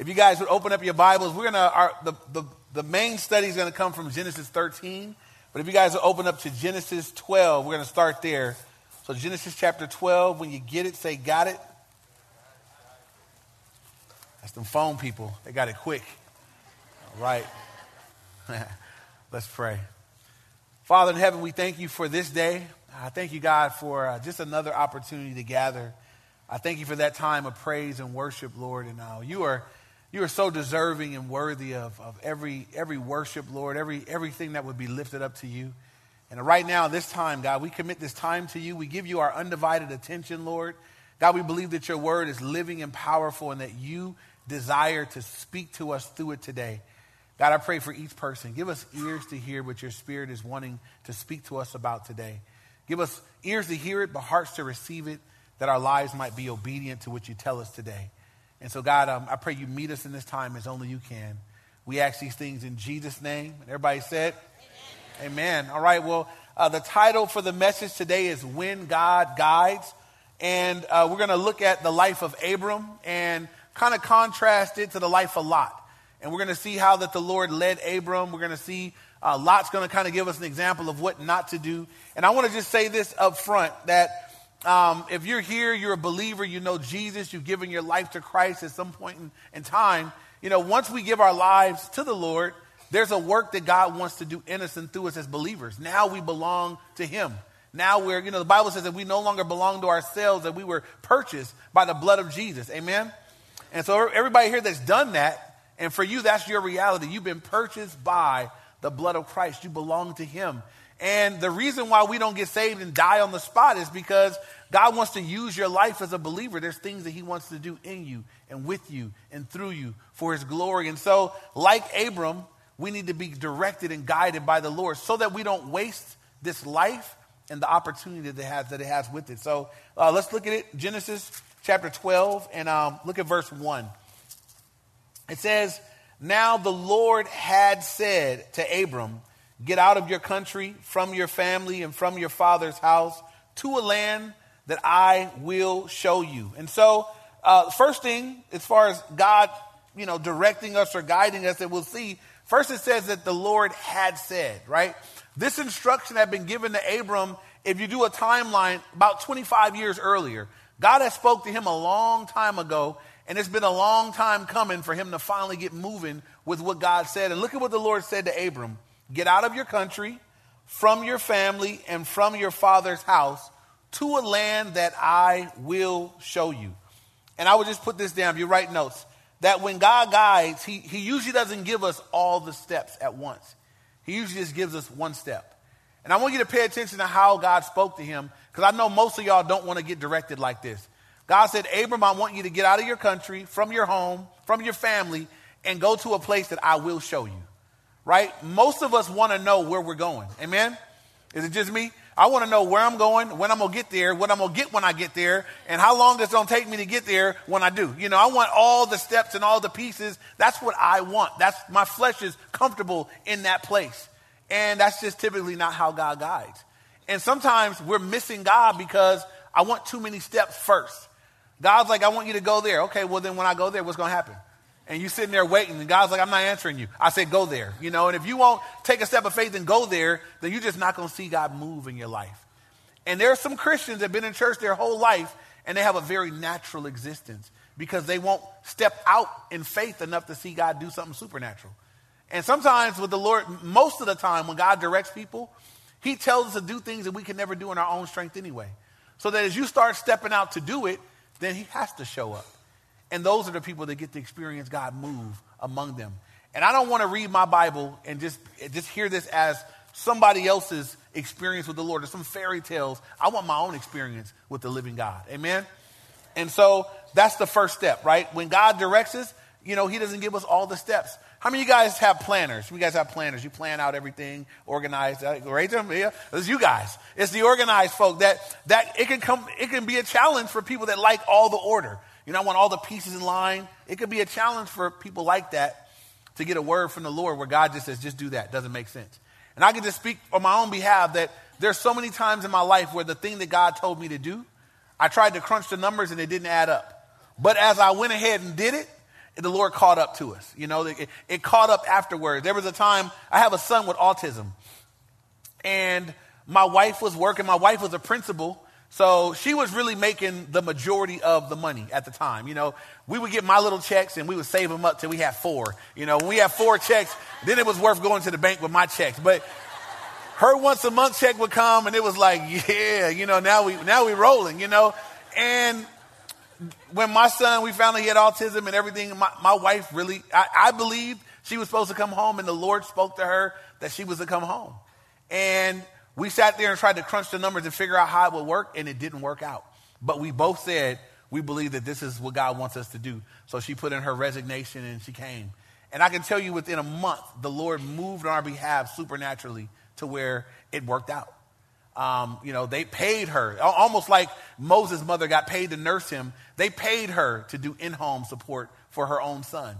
If you guys would open up your Bibles, we're gonna our, the, the the main study is gonna come from Genesis 13. But if you guys would open up to Genesis 12, we're gonna start there. So Genesis chapter 12. When you get it, say got it. That's them phone people. They got it quick. All right. Let's pray. Father in heaven, we thank you for this day. I thank you, God, for uh, just another opportunity to gather. I thank you for that time of praise and worship, Lord. And uh, you are you are so deserving and worthy of, of every every worship, Lord, every everything that would be lifted up to you. And right now, this time, God, we commit this time to you. We give you our undivided attention, Lord. God, we believe that your word is living and powerful and that you desire to speak to us through it today. God, I pray for each person. Give us ears to hear what your spirit is wanting to speak to us about today. Give us ears to hear it, but hearts to receive it, that our lives might be obedient to what you tell us today. And so, God, um, I pray you meet us in this time as only you can. We ask these things in Jesus' name. And Everybody said, Amen. Amen. All right, well, uh, the title for the message today is When God Guides. And uh, we're going to look at the life of Abram and kind of contrast it to the life of Lot. And we're going to see how that the Lord led Abram. We're going to see uh, Lot's going to kind of give us an example of what not to do. And I want to just say this up front that um, if you're here, you're a believer, you know Jesus, you've given your life to Christ at some point in, in time. You know, once we give our lives to the Lord, there's a work that God wants to do in us and through us as believers. Now we belong to Him. Now we're, you know, the Bible says that we no longer belong to ourselves, that we were purchased by the blood of Jesus. Amen? And so everybody here that's done that, and for you, that's your reality. You've been purchased by the blood of Christ. You belong to Him. And the reason why we don't get saved and die on the spot is because God wants to use your life as a believer. There's things that He wants to do in you and with you and through you for His glory. And so, like Abram, we need to be directed and guided by the Lord so that we don't waste this life and the opportunity that it has, that it has with it. So uh, let's look at it. Genesis chapter 12 and um, look at verse 1. It says, Now the Lord had said to Abram, Get out of your country, from your family, and from your father's house to a land that I will show you. And so, uh, first thing, as far as God, you know, directing us or guiding us, that we'll see, first it says that the Lord had said, right? This instruction had been given to Abram, if you do a timeline, about 25 years earlier. God had spoke to him a long time ago, and it's been a long time coming for him to finally get moving with what God said. And look at what the Lord said to Abram Get out of your country, from your family, and from your father's house to a land that I will show you. And I would just put this down if you write notes that when God guides, he, he usually doesn't give us all the steps at once. He usually just gives us one step. And I want you to pay attention to how God spoke to him because I know most of y'all don't want to get directed like this. God said, Abram, I want you to get out of your country, from your home, from your family, and go to a place that I will show you. Right? Most of us want to know where we're going. Amen? Is it just me? I want to know where I'm going, when I'm going to get there, what I'm going to get when I get there, and how long it's going to take me to get there when I do. You know, I want all the steps and all the pieces. That's what I want. That's my flesh is comfortable in that place. And that's just typically not how God guides. And sometimes we're missing God because I want too many steps first. God's like, I want you to go there. Okay, well, then when I go there, what's going to happen? And you're sitting there waiting, and God's like, I'm not answering you. I said, go there. You know, and if you won't take a step of faith and go there, then you're just not going to see God move in your life. And there are some Christians that have been in church their whole life, and they have a very natural existence because they won't step out in faith enough to see God do something supernatural. And sometimes with the Lord, most of the time when God directs people, He tells us to do things that we can never do in our own strength anyway. So that as you start stepping out to do it, then He has to show up. And those are the people that get to experience God move among them. And I don't want to read my Bible and just, just hear this as somebody else's experience with the Lord or some fairy tales. I want my own experience with the living God. Amen? And so that's the first step, right? When God directs us, you know, He doesn't give us all the steps. How many of you guys have planners? You guys have planners. You plan out everything, organized. Uh, right? Yeah, it's you guys. It's the organized folk that that it can come. It can be a challenge for people that like all the order. You know, I want all the pieces in line. It could be a challenge for people like that to get a word from the Lord where God just says, just do that. Doesn't make sense. And I can just speak on my own behalf that there's so many times in my life where the thing that God told me to do, I tried to crunch the numbers and it didn't add up. But as I went ahead and did it, the Lord caught up to us. You know, it, it caught up afterwards. There was a time, I have a son with autism. And my wife was working, my wife was a principal. So she was really making the majority of the money at the time. You know, we would get my little checks and we would save them up till we had four. You know, when we had four checks, then it was worth going to the bank with my checks. But her once a month check would come and it was like, yeah, you know, now we now we rolling, you know. And when my son, we found out he had autism and everything, my, my wife really, I, I believed she was supposed to come home and the Lord spoke to her that she was to come home. And we sat there and tried to crunch the numbers and figure out how it would work, and it didn't work out. But we both said we believe that this is what God wants us to do. So she put in her resignation and she came. And I can tell you within a month, the Lord moved on our behalf supernaturally to where it worked out. Um, you know, they paid her, almost like Moses' mother got paid to nurse him. They paid her to do in home support for her own son.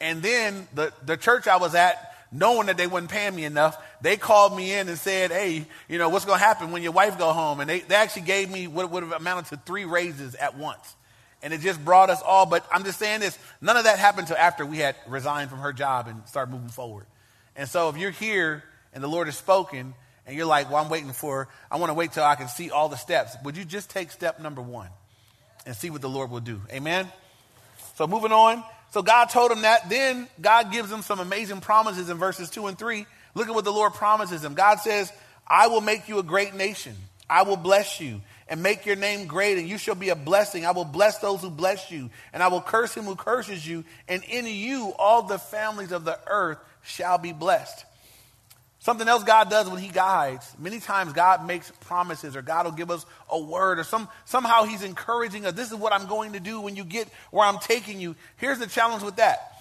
And then the, the church I was at, knowing that they wouldn't pay me enough, they called me in and said, hey, you know, what's going to happen when your wife go home? And they, they actually gave me what would have amounted to three raises at once. And it just brought us all. But I'm just saying this, none of that happened until after we had resigned from her job and started moving forward. And so if you're here and the Lord has spoken and you're like, well, I'm waiting for, I want to wait till I can see all the steps. Would you just take step number one and see what the Lord will do? Amen? So moving on. So God told him that. Then God gives him some amazing promises in verses two and three. Look at what the Lord promises him. God says, I will make you a great nation. I will bless you and make your name great, and you shall be a blessing. I will bless those who bless you, and I will curse him who curses you, and in you all the families of the earth shall be blessed. Something else God does when He guides. Many times God makes promises or God will give us a word or some, somehow He's encouraging us. This is what I'm going to do when you get where I'm taking you. Here's the challenge with that.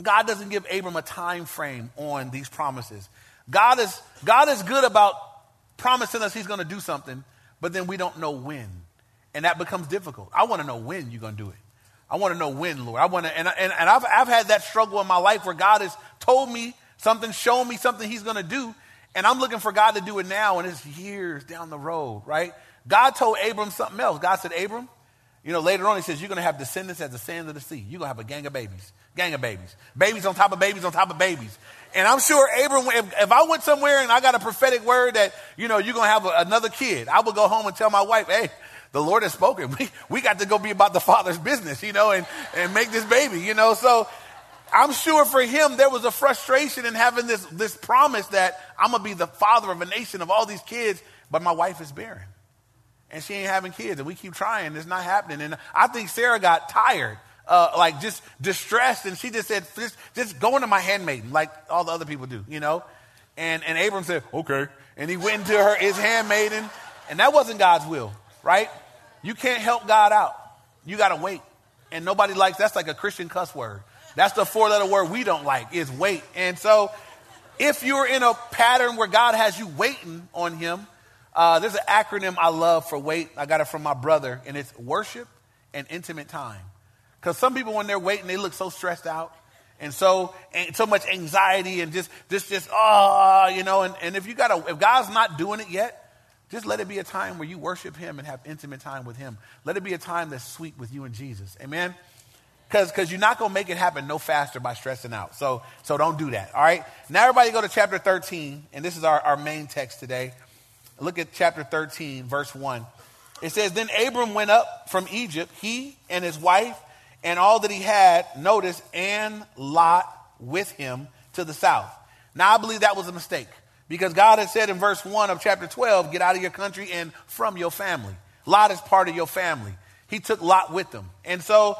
God doesn't give Abram a time frame on these promises. God is, God is good about promising us He's going to do something, but then we don't know when. And that becomes difficult. I want to know when you're going to do it. I want to know when, Lord. I want to, and, and, and I've, I've had that struggle in my life where God has told me Something showing me something he's going to do, and I'm looking for God to do it now, and it's years down the road, right? God told Abram something else. God said, Abram, you know, later on he says, you're going to have descendants as the sands of the sea. You're going to have a gang of babies, gang of babies, babies on top of babies on top of babies. And I'm sure Abram, if, if I went somewhere and I got a prophetic word that, you know, you're going to have a, another kid, I would go home and tell my wife, hey, the Lord has spoken. We, we got to go be about the Father's business, you know, and, and make this baby, you know. So I'm sure for him there was a frustration in having this, this promise that I'm going to be the father of a nation of all these kids, but my wife is barren. And she ain't having kids, and we keep trying. It's not happening. And I think Sarah got tired, uh, like just distressed, and she just said, just, just go into my handmaiden, like all the other people do, you know? And, and Abram said, okay. And he went into her, his handmaiden, and that wasn't God's will, right? You can't help God out. You got to wait. And nobody likes that's like a Christian cuss word. That's the four letter word we don't like is wait. And so if you're in a pattern where God has you waiting on him, uh, there's an acronym I love for wait. I got it from my brother, and it's worship and intimate time. Because some people, when they're waiting, they look so stressed out and so and so much anxiety and just just just oh you know. And, and if you got to if God's not doing it yet, just let it be a time where you worship Him and have intimate time with Him. Let it be a time that's sweet with you and Jesus. Amen because you're not going to make it happen no faster by stressing out. So, so don't do that. All right. Now, everybody go to chapter 13, and this is our, our main text today. Look at chapter 13, verse 1. It says, Then Abram went up from Egypt, he and his wife, and all that he had, notice, and Lot with him to the south. Now, I believe that was a mistake because God had said in verse 1 of chapter 12, Get out of your country and from your family. Lot is part of your family. He took Lot with him. And so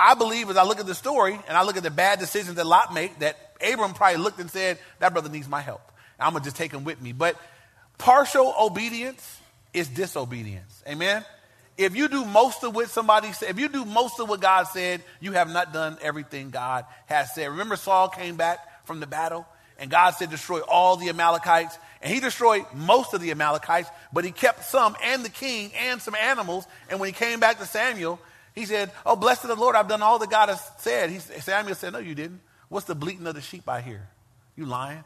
I believe as I look at the story and I look at the bad decisions that Lot made, that Abram probably looked and said, That brother needs my help. I'm going to just take him with me. But partial obedience is disobedience. Amen? If you do most of what somebody said, if you do most of what God said, you have not done everything God has said. Remember, Saul came back from the battle and God said, Destroy all the Amalekites. And he destroyed most of the Amalekites, but he kept some and the king and some animals. And when he came back to Samuel, he said, Oh, blessed the Lord, I've done all that God has said. He, Samuel said, No, you didn't. What's the bleating of the sheep I hear? You lying?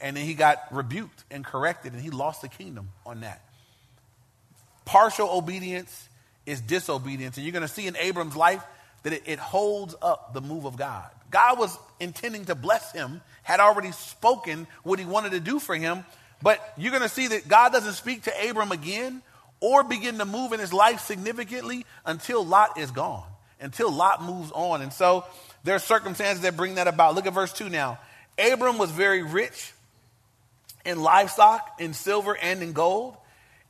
And then he got rebuked and corrected, and he lost the kingdom on that. Partial obedience is disobedience. And you're going to see in Abram's life that it, it holds up the move of God. God was intending to bless him, had already spoken what he wanted to do for him, but you're going to see that God doesn't speak to Abram again or begin to move in his life significantly until Lot is gone, until Lot moves on. And so there are circumstances that bring that about. Look at verse 2 now. Abram was very rich in livestock, in silver, and in gold.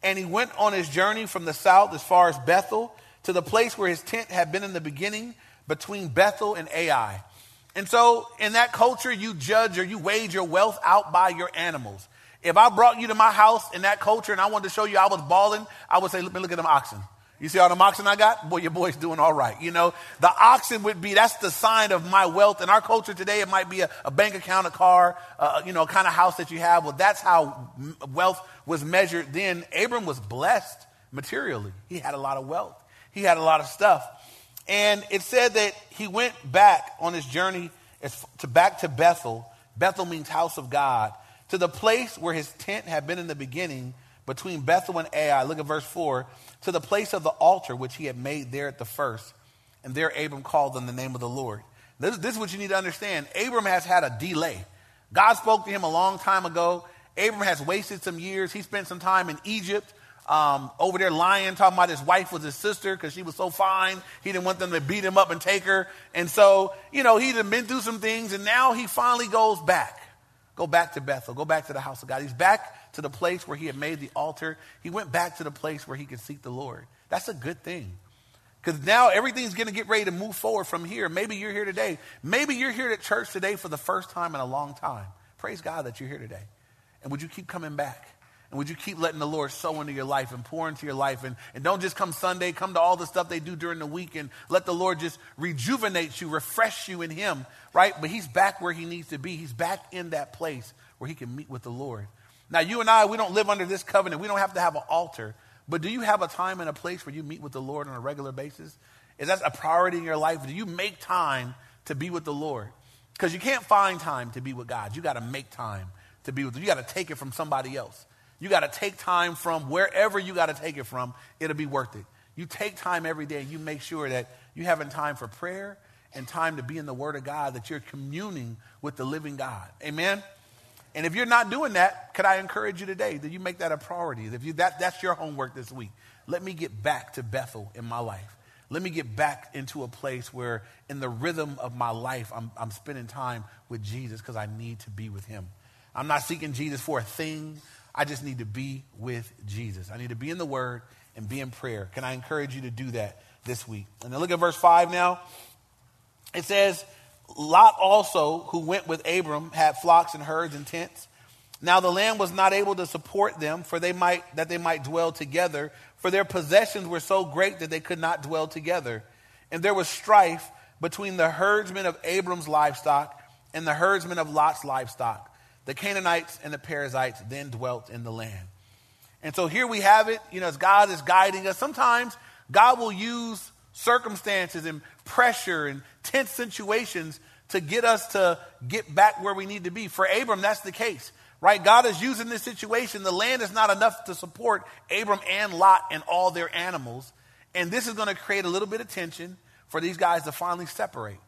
And he went on his journey from the south as far as Bethel to the place where his tent had been in the beginning between Bethel and Ai. And so in that culture, you judge or you wage your wealth out by your animals. If I brought you to my house in that culture and I wanted to show you I was balling, I would say, let me look at them oxen. You see all the oxen I got? Boy, your boy's doing all right. You know, the oxen would be, that's the sign of my wealth. In our culture today, it might be a, a bank account, a car, uh, you know, kind of house that you have. Well, that's how wealth was measured then. Abram was blessed materially. He had a lot of wealth. He had a lot of stuff. And it said that he went back on his journey to back to Bethel. Bethel means house of God to the place where his tent had been in the beginning between Bethel and Ai. Look at verse 4 to the place of the altar which he had made there at the first. And there Abram called on the name of the Lord. This, this is what you need to understand. Abram has had a delay. God spoke to him a long time ago. Abram has wasted some years. He spent some time in Egypt. Um, over there lying, talking about his wife was his sister because she was so fine. He didn't want them to beat him up and take her. And so, you know, he'd been through some things, and now he finally goes back. Go back to Bethel. Go back to the house of God. He's back to the place where he had made the altar. He went back to the place where he could seek the Lord. That's a good thing. Because now everything's going to get ready to move forward from here. Maybe you're here today. Maybe you're here at church today for the first time in a long time. Praise God that you're here today. And would you keep coming back? And would you keep letting the Lord sow into your life and pour into your life? And, and don't just come Sunday, come to all the stuff they do during the week and let the Lord just rejuvenate you, refresh you in Him, right? But He's back where He needs to be. He's back in that place where He can meet with the Lord. Now, you and I, we don't live under this covenant. We don't have to have an altar. But do you have a time and a place where you meet with the Lord on a regular basis? Is that a priority in your life? Do you make time to be with the Lord? Because you can't find time to be with God. You got to make time to be with Him. You got to take it from somebody else. You got to take time from wherever you got to take it from. It'll be worth it. You take time every day. You make sure that you having time for prayer and time to be in the Word of God, that you're communing with the living God. Amen? And if you're not doing that, could I encourage you today that you make that a priority? If you, that, that's your homework this week. Let me get back to Bethel in my life. Let me get back into a place where, in the rhythm of my life, I'm, I'm spending time with Jesus because I need to be with Him. I'm not seeking Jesus for a thing. I just need to be with Jesus. I need to be in the Word and be in prayer. Can I encourage you to do that this week? And then look at verse 5 now. It says, Lot also, who went with Abram, had flocks and herds and tents. Now the land was not able to support them, for they might that they might dwell together, for their possessions were so great that they could not dwell together. And there was strife between the herdsmen of Abram's livestock and the herdsmen of Lot's livestock. The Canaanites and the Perizzites then dwelt in the land. And so here we have it, you know, as God is guiding us. Sometimes God will use circumstances and pressure and tense situations to get us to get back where we need to be. For Abram, that's the case, right? God is using this situation. The land is not enough to support Abram and Lot and all their animals. And this is going to create a little bit of tension for these guys to finally separate.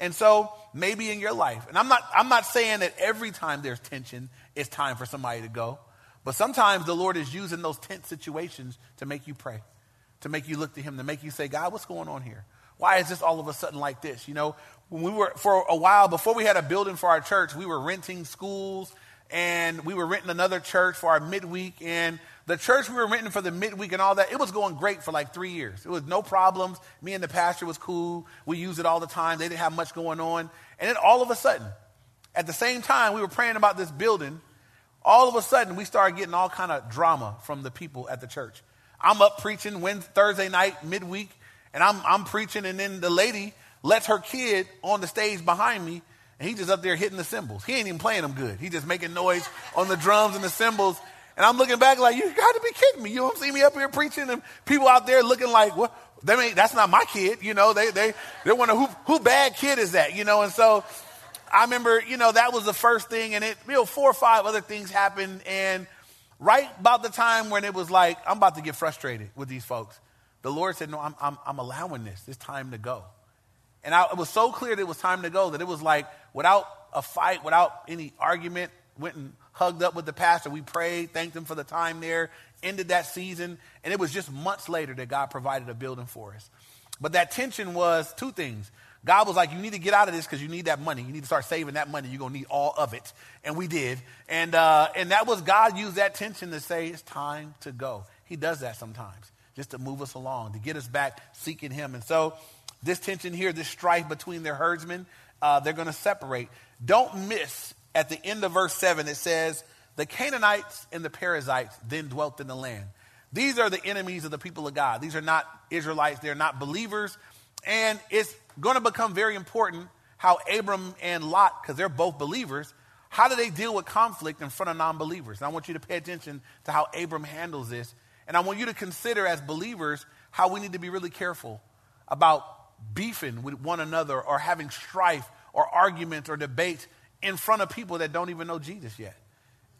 And so maybe in your life, and I'm not, I'm not saying that every time there's tension, it's time for somebody to go. But sometimes the Lord is using those tense situations to make you pray, to make you look to Him, to make you say, God, what's going on here? Why is this all of a sudden like this? You know, when we were, for a while, before we had a building for our church, we were renting schools and we were renting another church for our midweek. And the church we were renting for the midweek and all that, it was going great for like three years. It was no problems. Me and the pastor was cool. We used it all the time. They didn't have much going on. And then all of a sudden, at the same time we were praying about this building, all of a sudden we started getting all kind of drama from the people at the church. I'm up preaching Wednesday, Thursday night, midweek, and I'm, I'm preaching, and then the lady lets her kid on the stage behind me, and he just up there hitting the cymbals. He ain't even playing them good. He just making noise on the drums and the cymbals. And I'm looking back like, you got to be kidding me. You don't see me up here preaching and people out there looking like, what? They mean, that's not my kid. You know, they, they, they wonder who, who bad kid is that? You know, and so I remember, you know, that was the first thing and it, you know, four or five other things happened. And right about the time when it was like, I'm about to get frustrated with these folks, the Lord said, no, I'm, I'm, I'm allowing this. It's time to go. And I, it was so clear that it was time to go that it was like, without a fight, without any argument, went and hugged up with the pastor. We prayed, thanked him for the time there, ended that season. And it was just months later that God provided a building for us. But that tension was two things. God was like, you need to get out of this because you need that money. You need to start saving that money. You're going to need all of it. And we did. And, uh, and that was God used that tension to say, it's time to go. He does that sometimes just to move us along, to get us back seeking Him. And so this tension here, this strife between their herdsmen, uh, they're going to separate. Don't miss at the end of verse 7, it says, The Canaanites and the Perizzites then dwelt in the land. These are the enemies of the people of God. These are not Israelites, they're not believers. And it's going to become very important how Abram and Lot, because they're both believers, how do they deal with conflict in front of non believers? And I want you to pay attention to how Abram handles this. And I want you to consider as believers how we need to be really careful about beefing with one another or having strife or arguments or debates in front of people that don't even know Jesus yet.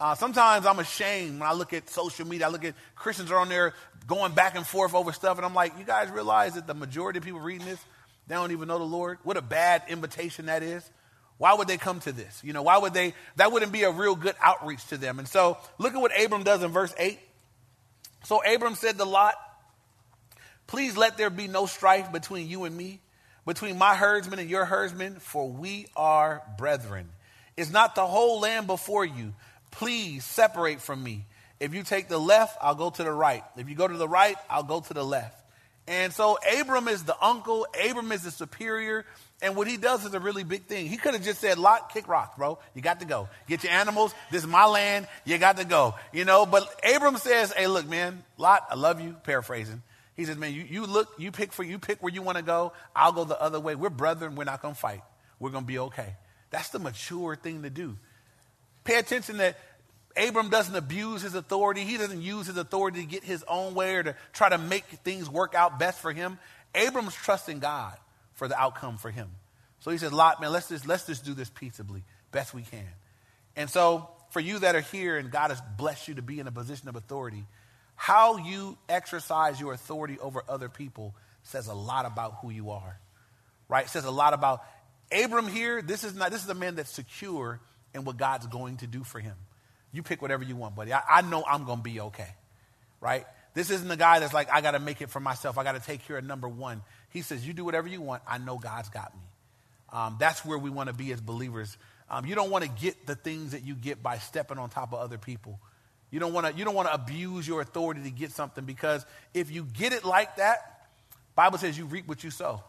Uh, sometimes I'm ashamed when I look at social media. I look at Christians are on there going back and forth over stuff, and I'm like, you guys realize that the majority of people reading this, they don't even know the Lord? What a bad invitation that is. Why would they come to this? You know, why would they? That wouldn't be a real good outreach to them. And so look at what Abram does in verse 8. So Abram said to Lot, Please let there be no strife between you and me, between my herdsmen and your herdsmen, for we are brethren. Is not the whole land before you? Please separate from me. If you take the left, I'll go to the right. If you go to the right, I'll go to the left. And so Abram is the uncle, Abram is the superior, and what he does is a really big thing. He could have just said, Lot, kick rocks, bro. You got to go. Get your animals. This is my land. You got to go. You know, but Abram says, hey, look, man, Lot, I love you. Paraphrasing. He says, man, you, you look, you pick for you pick where you want to go. I'll go the other way. We're brethren. We're not going to fight. We're going to be okay. That's the mature thing to do. Pay attention that Abram doesn't abuse his authority. He doesn't use his authority to get his own way or to try to make things work out best for him. Abram's trusting God for the outcome for him. So he says, Lot, man, let's just, let's just do this peaceably, best we can. And so for you that are here and God has blessed you to be in a position of authority, how you exercise your authority over other people says a lot about who you are. Right? It says a lot about Abram here, this is not this is a man that's secure in what God's going to do for him. You pick whatever you want, buddy. I, I know I'm going to be okay. Right? This isn't the guy that's like, I got to make it for myself. I got to take care of number one. He says, You do whatever you want. I know God's got me. Um, that's where we want to be as believers. Um, you don't want to get the things that you get by stepping on top of other people. You don't want to you don't want to abuse your authority to get something because if you get it like that, Bible says you reap what you sow.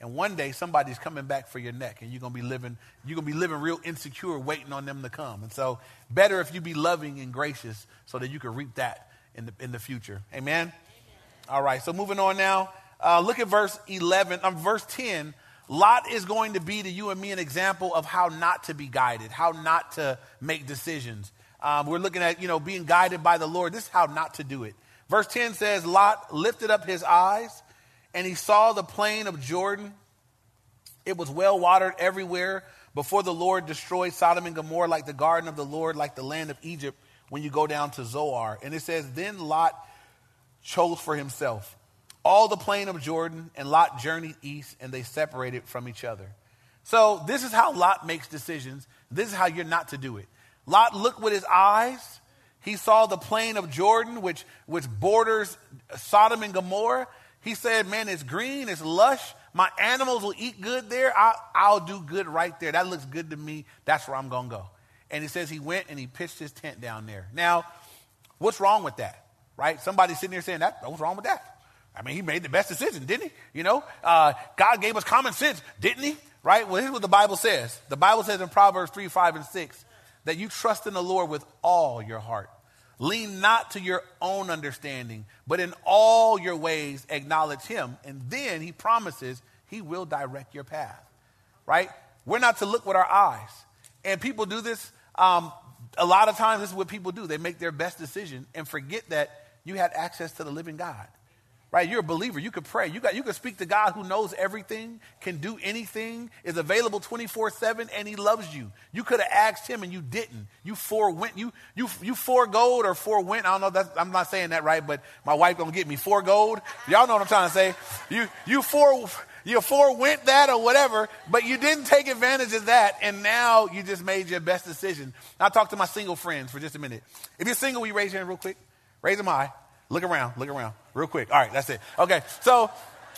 And one day somebody's coming back for your neck and you're going to be living you're going to be living real insecure waiting on them to come. And so better if you be loving and gracious so that you can reap that in the in the future. Amen. Amen. All right. So moving on now. Uh, look at verse 11, um, verse 10. Lot is going to be to you and me an example of how not to be guided, how not to make decisions. Um, we're looking at, you know, being guided by the Lord. This is how not to do it. Verse 10 says, Lot lifted up his eyes and he saw the plain of Jordan. It was well watered everywhere before the Lord destroyed Sodom and Gomorrah like the garden of the Lord, like the land of Egypt when you go down to Zoar. And it says, Then Lot chose for himself all the plain of Jordan, and Lot journeyed east, and they separated from each other. So this is how Lot makes decisions. This is how you're not to do it. Lot looked with his eyes. He saw the plain of Jordan, which, which borders Sodom and Gomorrah. He said, Man, it's green, it's lush. My animals will eat good there. I'll, I'll do good right there. That looks good to me. That's where I'm going to go. And he says he went and he pitched his tent down there. Now, what's wrong with that? Right? Somebody sitting there saying, that, What's wrong with that? I mean, he made the best decision, didn't he? You know, uh, God gave us common sense, didn't he? Right? Well, here's what the Bible says. The Bible says in Proverbs 3, 5, and 6 that you trust in the Lord with all your heart. Lean not to your own understanding, but in all your ways acknowledge him. And then he promises he will direct your path. Right? We're not to look with our eyes. And people do this. Um, a lot of times, this is what people do. They make their best decision and forget that you had access to the living God right? You're a believer. You could pray. You got you could speak to God who knows everything, can do anything, is available 24-7, and he loves you. You could have asked him and you didn't. You forewent you you you foregoed or forewent. I don't know that's I'm not saying that right, but my wife gonna get me foregoed. Y'all know what I'm trying to say. You you fore you forewent that or whatever, but you didn't take advantage of that, and now you just made your best decision. I'll talk to my single friends for just a minute. If you're single, will you raise your hand real quick? Raise them high. Look around, look around, real quick. All right, that's it. Okay, so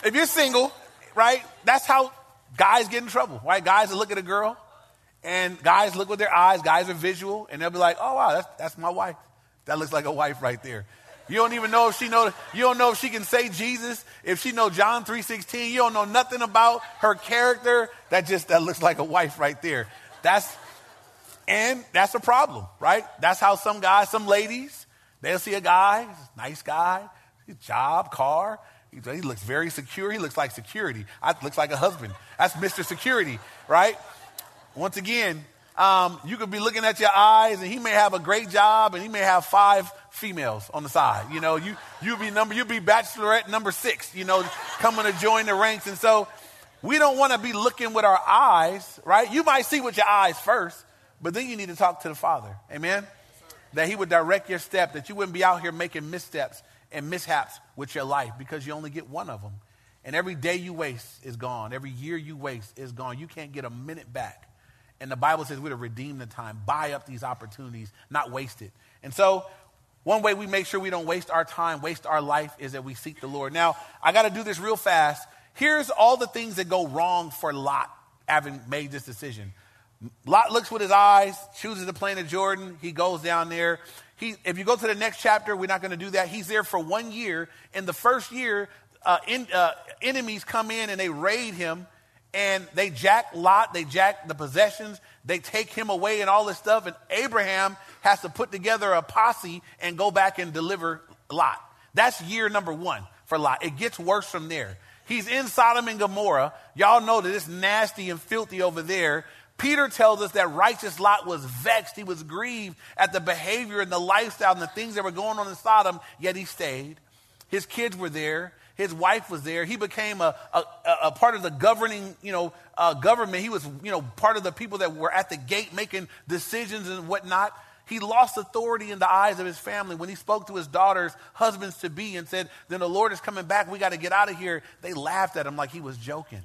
if you're single, right, that's how guys get in trouble, right? Guys will look at a girl, and guys look with their eyes, guys are visual, and they'll be like, oh, wow, that's, that's my wife. That looks like a wife right there. You don't even know if she know you don't know if she can say Jesus, if she know John 3:16, you don't know nothing about her character. That just that looks like a wife right there. That's and that's a problem, right? That's how some guys, some ladies, they'll see a guy, nice guy, job, car. He, looks very secure. He looks like security. I looks like a husband. That's Mr. Security, right? Once again, um, you could be looking at your eyes, and he may have a great job, and he may have five females on the side. You know, you you be number you be bachelorette number six. You know, coming to join the ranks, and so we don't want to be looking with our eyes, right? You might see with your eyes first, but then you need to talk to the Father. Amen. That He would direct your step. That you wouldn't be out here making missteps and mishaps with your life because you only get one of them. And every day you waste is gone. Every year you waste is gone. You can't get a minute back. And the Bible says we're to redeem the time, buy up these opportunities, not waste it. And so, one way we make sure we don't waste our time, waste our life, is that we seek the Lord. Now, I got to do this real fast. Here's all the things that go wrong for Lot having made this decision. Lot looks with his eyes, chooses the plain of Jordan. He goes down there. He, if you go to the next chapter, we're not going to do that. He's there for one year. In the first year, uh, in, uh, enemies come in and they raid him and they jack Lot, they jack the possessions, they take him away and all this stuff. And Abraham has to put together a posse and go back and deliver Lot. That's year number one for Lot. It gets worse from there. He's in Sodom and Gomorrah. Y'all know that it's nasty and filthy over there. Peter tells us that righteous Lot was vexed. He was grieved at the behavior and the lifestyle and the things that were going on in Sodom, yet he stayed. His kids were there. His wife was there. He became a, a, a part of the governing, you know, uh, government. He was, you know, part of the people that were at the gate making decisions and whatnot. He lost authority in the eyes of his family when he spoke to his daughters, husbands to be, and said, Then the Lord is coming back. We got to get out of here. They laughed at him like he was joking.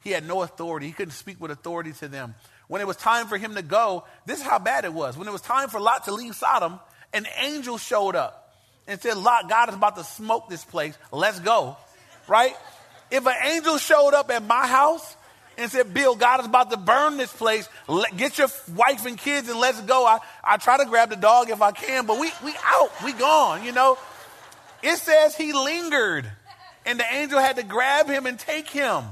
He had no authority. He couldn't speak with authority to them. When it was time for him to go, this is how bad it was. When it was time for Lot to leave Sodom, an angel showed up and said, Lot, God is about to smoke this place. Let's go. Right? If an angel showed up at my house and said, Bill, God is about to burn this place. Let, get your wife and kids and let's go. I, I try to grab the dog if I can, but we, we out. We gone, you know. It says he lingered and the angel had to grab him and take him.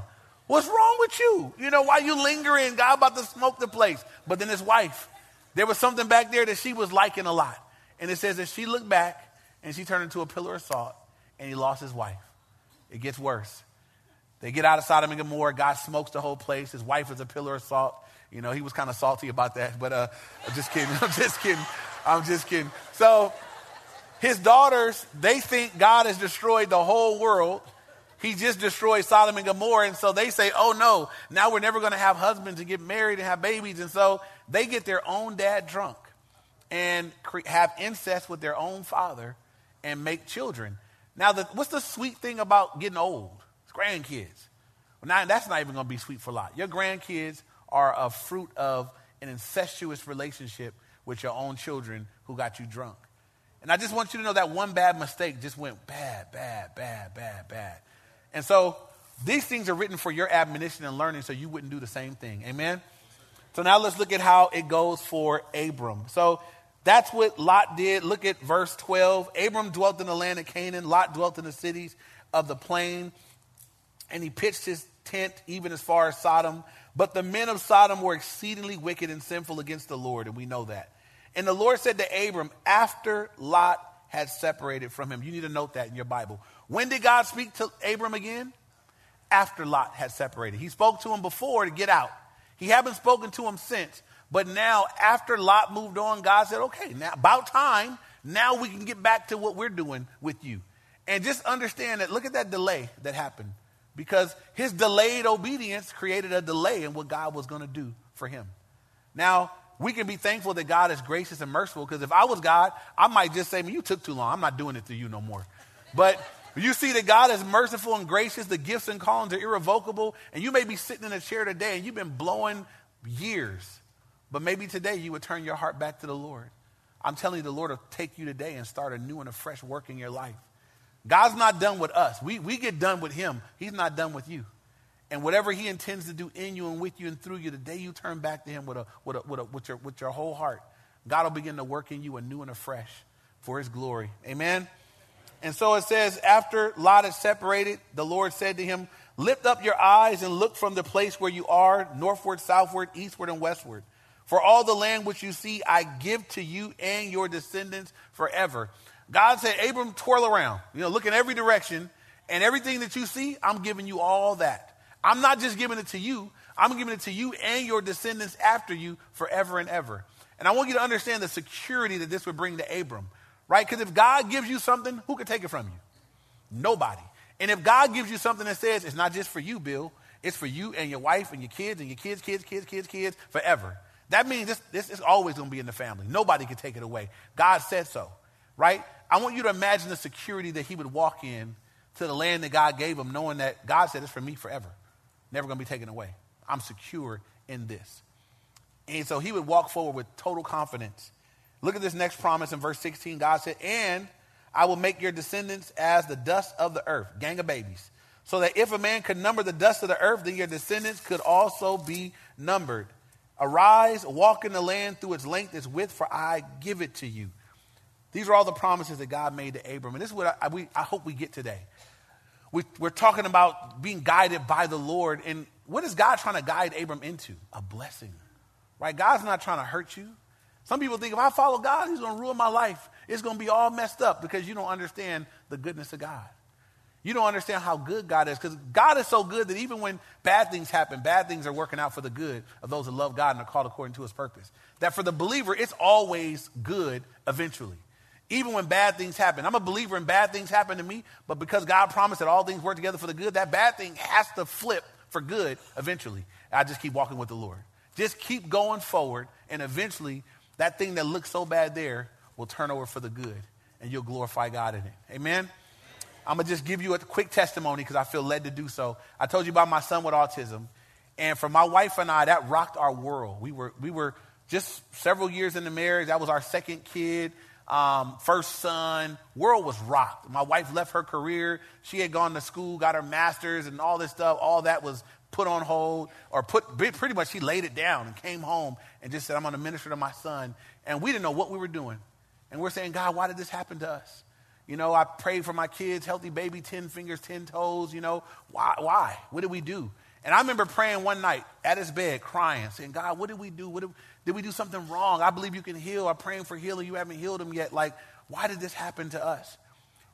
What's wrong with you? You know, why you lingering? God about to smoke the place. But then his wife, there was something back there that she was liking a lot. And it says that she looked back and she turned into a pillar of salt, and he lost his wife. It gets worse. They get out of Sodom and Gomorrah. God smokes the whole place. His wife is a pillar of salt. You know, he was kind of salty about that, but uh, I'm just kidding. I'm just kidding. I'm just kidding. So his daughters, they think God has destroyed the whole world. He just destroyed Sodom and Gomorrah. And so they say, oh no, now we're never going to have husbands and get married and have babies. And so they get their own dad drunk and have incest with their own father and make children. Now, the, what's the sweet thing about getting old? It's grandkids. Well, now, that's not even going to be sweet for a lot. Your grandkids are a fruit of an incestuous relationship with your own children who got you drunk. And I just want you to know that one bad mistake just went bad, bad, bad, bad, bad. And so these things are written for your admonition and learning so you wouldn't do the same thing. Amen? So now let's look at how it goes for Abram. So that's what Lot did. Look at verse 12. Abram dwelt in the land of Canaan. Lot dwelt in the cities of the plain. And he pitched his tent even as far as Sodom. But the men of Sodom were exceedingly wicked and sinful against the Lord, and we know that. And the Lord said to Abram, after Lot had separated from him, you need to note that in your Bible. When did God speak to Abram again? After Lot had separated. He spoke to him before to get out. He hadn't spoken to him since. But now, after Lot moved on, God said, okay, now about time. Now we can get back to what we're doing with you. And just understand that, look at that delay that happened. Because his delayed obedience created a delay in what God was going to do for him. Now, we can be thankful that God is gracious and merciful because if I was God, I might just say, Man, you took too long. I'm not doing it to you no more. But You see that God is merciful and gracious, the gifts and callings are irrevocable, and you may be sitting in a chair today and you've been blowing years, but maybe today you would turn your heart back to the Lord. I'm telling you, the Lord will take you today and start a new and a fresh work in your life. God's not done with us. We, we get done with Him, He's not done with you. And whatever He intends to do in you and with you and through you, the day you turn back to Him with, a, with, a, with, a, with, your, with your whole heart, God will begin to work in you anew and afresh for His glory. Amen? And so it says, after Lot is separated, the Lord said to him, Lift up your eyes and look from the place where you are, northward, southward, eastward, and westward. For all the land which you see, I give to you and your descendants forever. God said, Abram, twirl around, you know, look in every direction, and everything that you see, I'm giving you all that. I'm not just giving it to you, I'm giving it to you and your descendants after you forever and ever. And I want you to understand the security that this would bring to Abram, right? Because if God gives you something, who can take it from you? Nobody. And if God gives you something that says it's not just for you, Bill, it's for you and your wife and your kids and your kids, kids, kids, kids, kids, forever. That means this, this is always going to be in the family. Nobody can take it away. God said so, right? I want you to imagine the security that he would walk in to the land that God gave him, knowing that God said it's for me forever. Never going to be taken away. I'm secure in this. And so he would walk forward with total confidence. Look at this next promise in verse 16. God said, And I will make your descendants as the dust of the earth, gang of babies, so that if a man could number the dust of the earth, then your descendants could also be numbered. Arise, walk in the land through its length, its width, for I give it to you. These are all the promises that God made to Abram. And this is what I, we, I hope we get today. We, we're talking about being guided by the Lord. And what is God trying to guide Abram into? A blessing, right? God's not trying to hurt you. Some people think if I follow God, He's going to ruin my life. It's going to be all messed up because you don't understand the goodness of God. You don't understand how good God is because God is so good that even when bad things happen, bad things are working out for the good of those who love God and are called according to his purpose. That for the believer, it's always good eventually. Even when bad things happen. I'm a believer in bad things happen to me, but because God promised that all things work together for the good, that bad thing has to flip for good eventually. I just keep walking with the Lord. Just keep going forward, and eventually that thing that looks so bad there will turn over for the good, and you'll glorify God in it. Amen? I'm going to just give you a quick testimony because I feel led to do so. I told you about my son with autism. And for my wife and I, that rocked our world. We were, we were just several years in the marriage. That was our second kid, um, first son. World was rocked. My wife left her career. She had gone to school, got her master's, and all this stuff. All that was put on hold, or put pretty much he laid it down and came home and just said, I'm going to minister to my son. And we didn't know what we were doing. And we're saying, God, why did this happen to us? You know, I prayed for my kids, healthy baby, 10 fingers, 10 toes. You know, why? Why? What did we do? And I remember praying one night at his bed, crying, saying, God, what did we do? What did, did we do something wrong? I believe you can heal. I'm praying for healing. You haven't healed him yet. Like, why did this happen to us?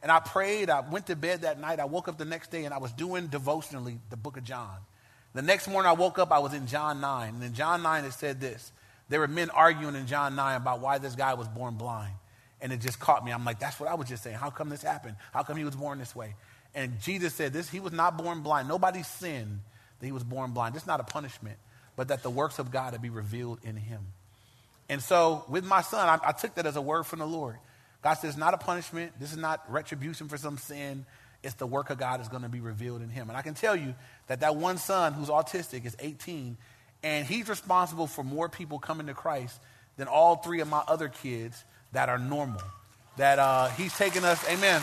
And I prayed. I went to bed that night. I woke up the next day and I was doing devotionally the book of John. The next morning I woke up, I was in John 9. And in John 9, it said this. There were men arguing in John 9 about why this guy was born blind. And it just caught me. I'm like, that's what I was just saying. How come this happened? How come he was born this way? And Jesus said this, he was not born blind. Nobody sinned that he was born blind. It's not a punishment, but that the works of God would be revealed in him. And so with my son, I, I took that as a word from the Lord. God says, not a punishment. This is not retribution for some sin. It's the work of God is going to be revealed in him. And I can tell you that that one son who's autistic is 18, and he's responsible for more people coming to Christ than all three of my other kids that are normal. That uh, He's taken us, amen.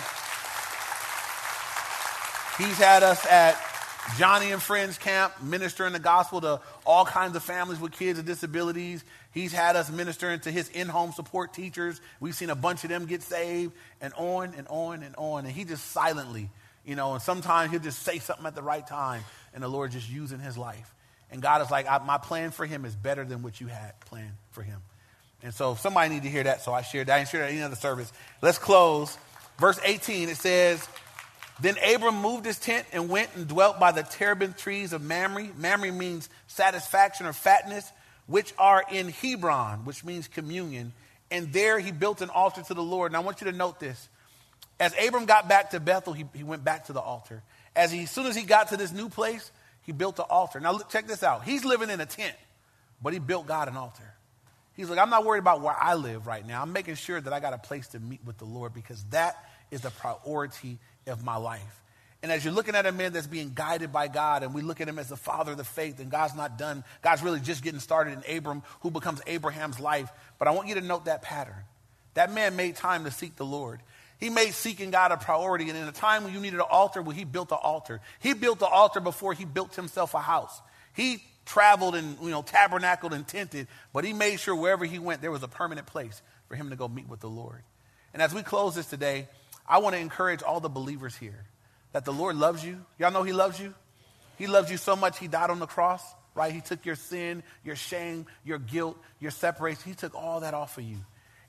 He's had us at Joni and Friends Camp ministering the gospel to all kinds of families with kids with disabilities. He's had us ministering to his in home support teachers. We've seen a bunch of them get saved, and on and on and on. And he just silently, you know, and sometimes he'll just say something at the right time, and the Lord just using his life. And God is like, my plan for him is better than what you had planned for him. And so somebody need to hear that, so I shared that. I didn't share that any other service. Let's close. Verse 18, it says, Then Abram moved his tent and went and dwelt by the terebinth trees of Mamre. Mamre means satisfaction or fatness, which are in Hebron, which means communion. And there he built an altar to the Lord. And I want you to note this. As Abram got back to Bethel, he, he went back to the altar. As, he, as soon as he got to this new place, he built the altar. Now, look, check this out. He's living in a tent, but he built God an altar. He's like, I'm not worried about where I live right now. I'm making sure that I got a place to meet with the Lord because that is the priority of my life. And as you're looking at a man that's being guided by God, and we look at him as the father of the faith, and God's not done, God's really just getting started in Abram, who becomes Abraham's life. But I want you to note that pattern. That man made time to seek the Lord. He made seeking God a priority. And in a time when you needed an altar, well, he built an altar. He built the altar before he built himself a house. He traveled and you know tabernacled and tented, but he made sure wherever he went, there was a permanent place for him to go meet with the Lord. And as we close this today, I want to encourage all the believers here that the Lord loves you. Y'all know He loves you? He loves you so much, He died on the cross, right? He took your sin, your shame, your guilt, your separation. He took all that off of you.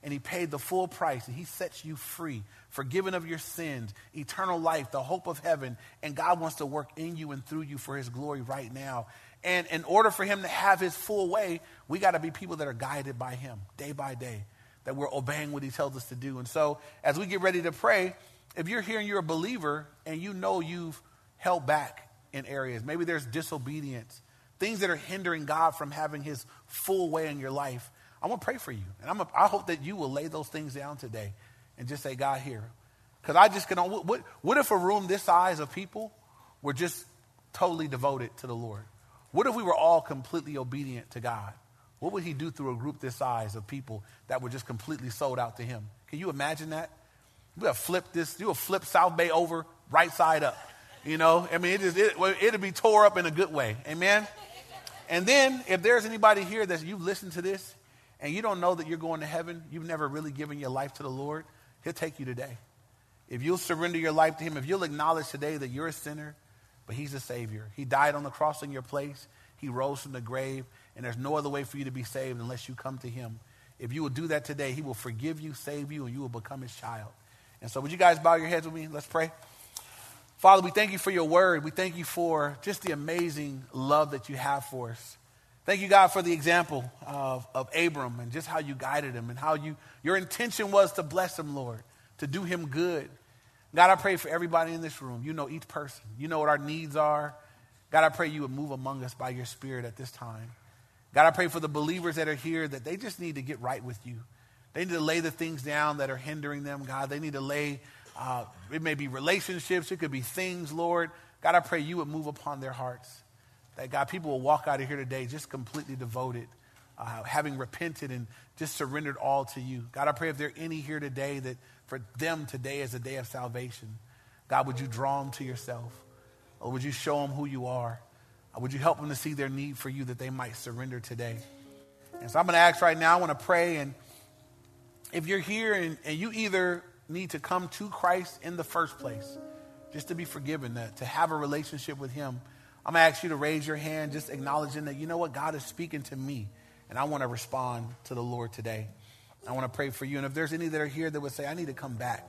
And He paid the full price, and He sets you free, forgiven of your sins, eternal life, the hope of heaven. And God wants to work in you and through you for His glory right now. And in order for Him to have His full way, we got to be people that are guided by Him day by day, that we're obeying what He tells us to do. And so, as we get ready to pray, if you're here and you're a believer and you know you've held back in areas, maybe there's disobedience, things that are hindering God from having his full way in your life, I'm to pray for you. And I'm a, I hope that you will lay those things down today and just say, God, here. Because I just can, what, what if a room this size of people were just totally devoted to the Lord? What if we were all completely obedient to God? What would he do through a group this size of people that were just completely sold out to him? Can you imagine that? We have flip this, you will flip South Bay over right side up. You know, I mean, it is, it, it'll be tore up in a good way. Amen? And then, if there's anybody here that you've listened to this and you don't know that you're going to heaven, you've never really given your life to the Lord, He'll take you today. If you'll surrender your life to Him, if you'll acknowledge today that you're a sinner, but He's a Savior. He died on the cross in your place, He rose from the grave, and there's no other way for you to be saved unless you come to Him. If you will do that today, He will forgive you, save you, and you will become His child. And so, would you guys bow your heads with me? Let's pray. Father, we thank you for your word. We thank you for just the amazing love that you have for us. Thank you, God, for the example of, of Abram and just how you guided him and how you, your intention was to bless him, Lord, to do him good. God, I pray for everybody in this room. You know each person, you know what our needs are. God, I pray you would move among us by your spirit at this time. God, I pray for the believers that are here that they just need to get right with you. They need to lay the things down that are hindering them, God. They need to lay, uh, it may be relationships, it could be things, Lord. God, I pray you would move upon their hearts. That, God, people will walk out of here today just completely devoted, uh, having repented and just surrendered all to you. God, I pray if there are any here today that for them today is a day of salvation, God, would you draw them to yourself? Or would you show them who you are? Or would you help them to see their need for you that they might surrender today? And so I'm going to ask right now, I want to pray and if you're here and, and you either need to come to Christ in the first place, just to be forgiven, to, to have a relationship with Him, I'm going to ask you to raise your hand, just acknowledging that, you know what, God is speaking to me, and I want to respond to the Lord today. I want to pray for you. And if there's any that are here that would say, I need to come back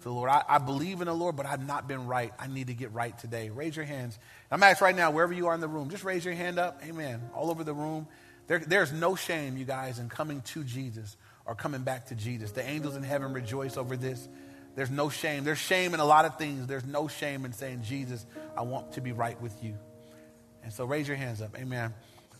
to the Lord, I, I believe in the Lord, but I've not been right. I need to get right today. Raise your hands. I'm asked right now, wherever you are in the room, just raise your hand up. Amen. All over the room. There, there's no shame, you guys, in coming to Jesus are coming back to Jesus. The angels in heaven rejoice over this. There's no shame. There's shame in a lot of things. There's no shame in saying, Jesus, I want to be right with you. And so raise your hands up. Amen.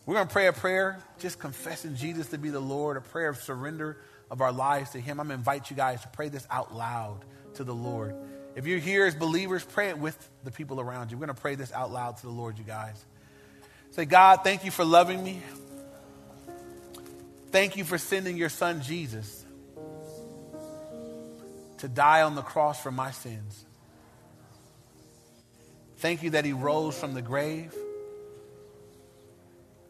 We're going to pray a prayer, just confessing Jesus to be the Lord, a prayer of surrender of our lives to Him. I'm going to invite you guys to pray this out loud to the Lord. If you're here as believers, pray it with the people around you. We're going to pray this out loud to the Lord, you guys. Say, God, thank you for loving me. Thank you for sending your son Jesus to die on the cross for my sins. Thank you that he rose from the grave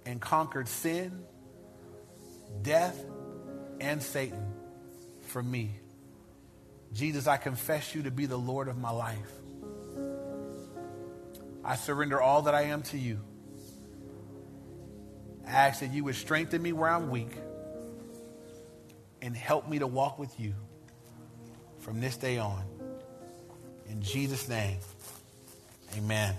and conquered sin, death, and Satan for me. Jesus, I confess you to be the Lord of my life. I surrender all that I am to you. I ask that you would strengthen me where I'm weak and help me to walk with you from this day on. In Jesus' name, amen.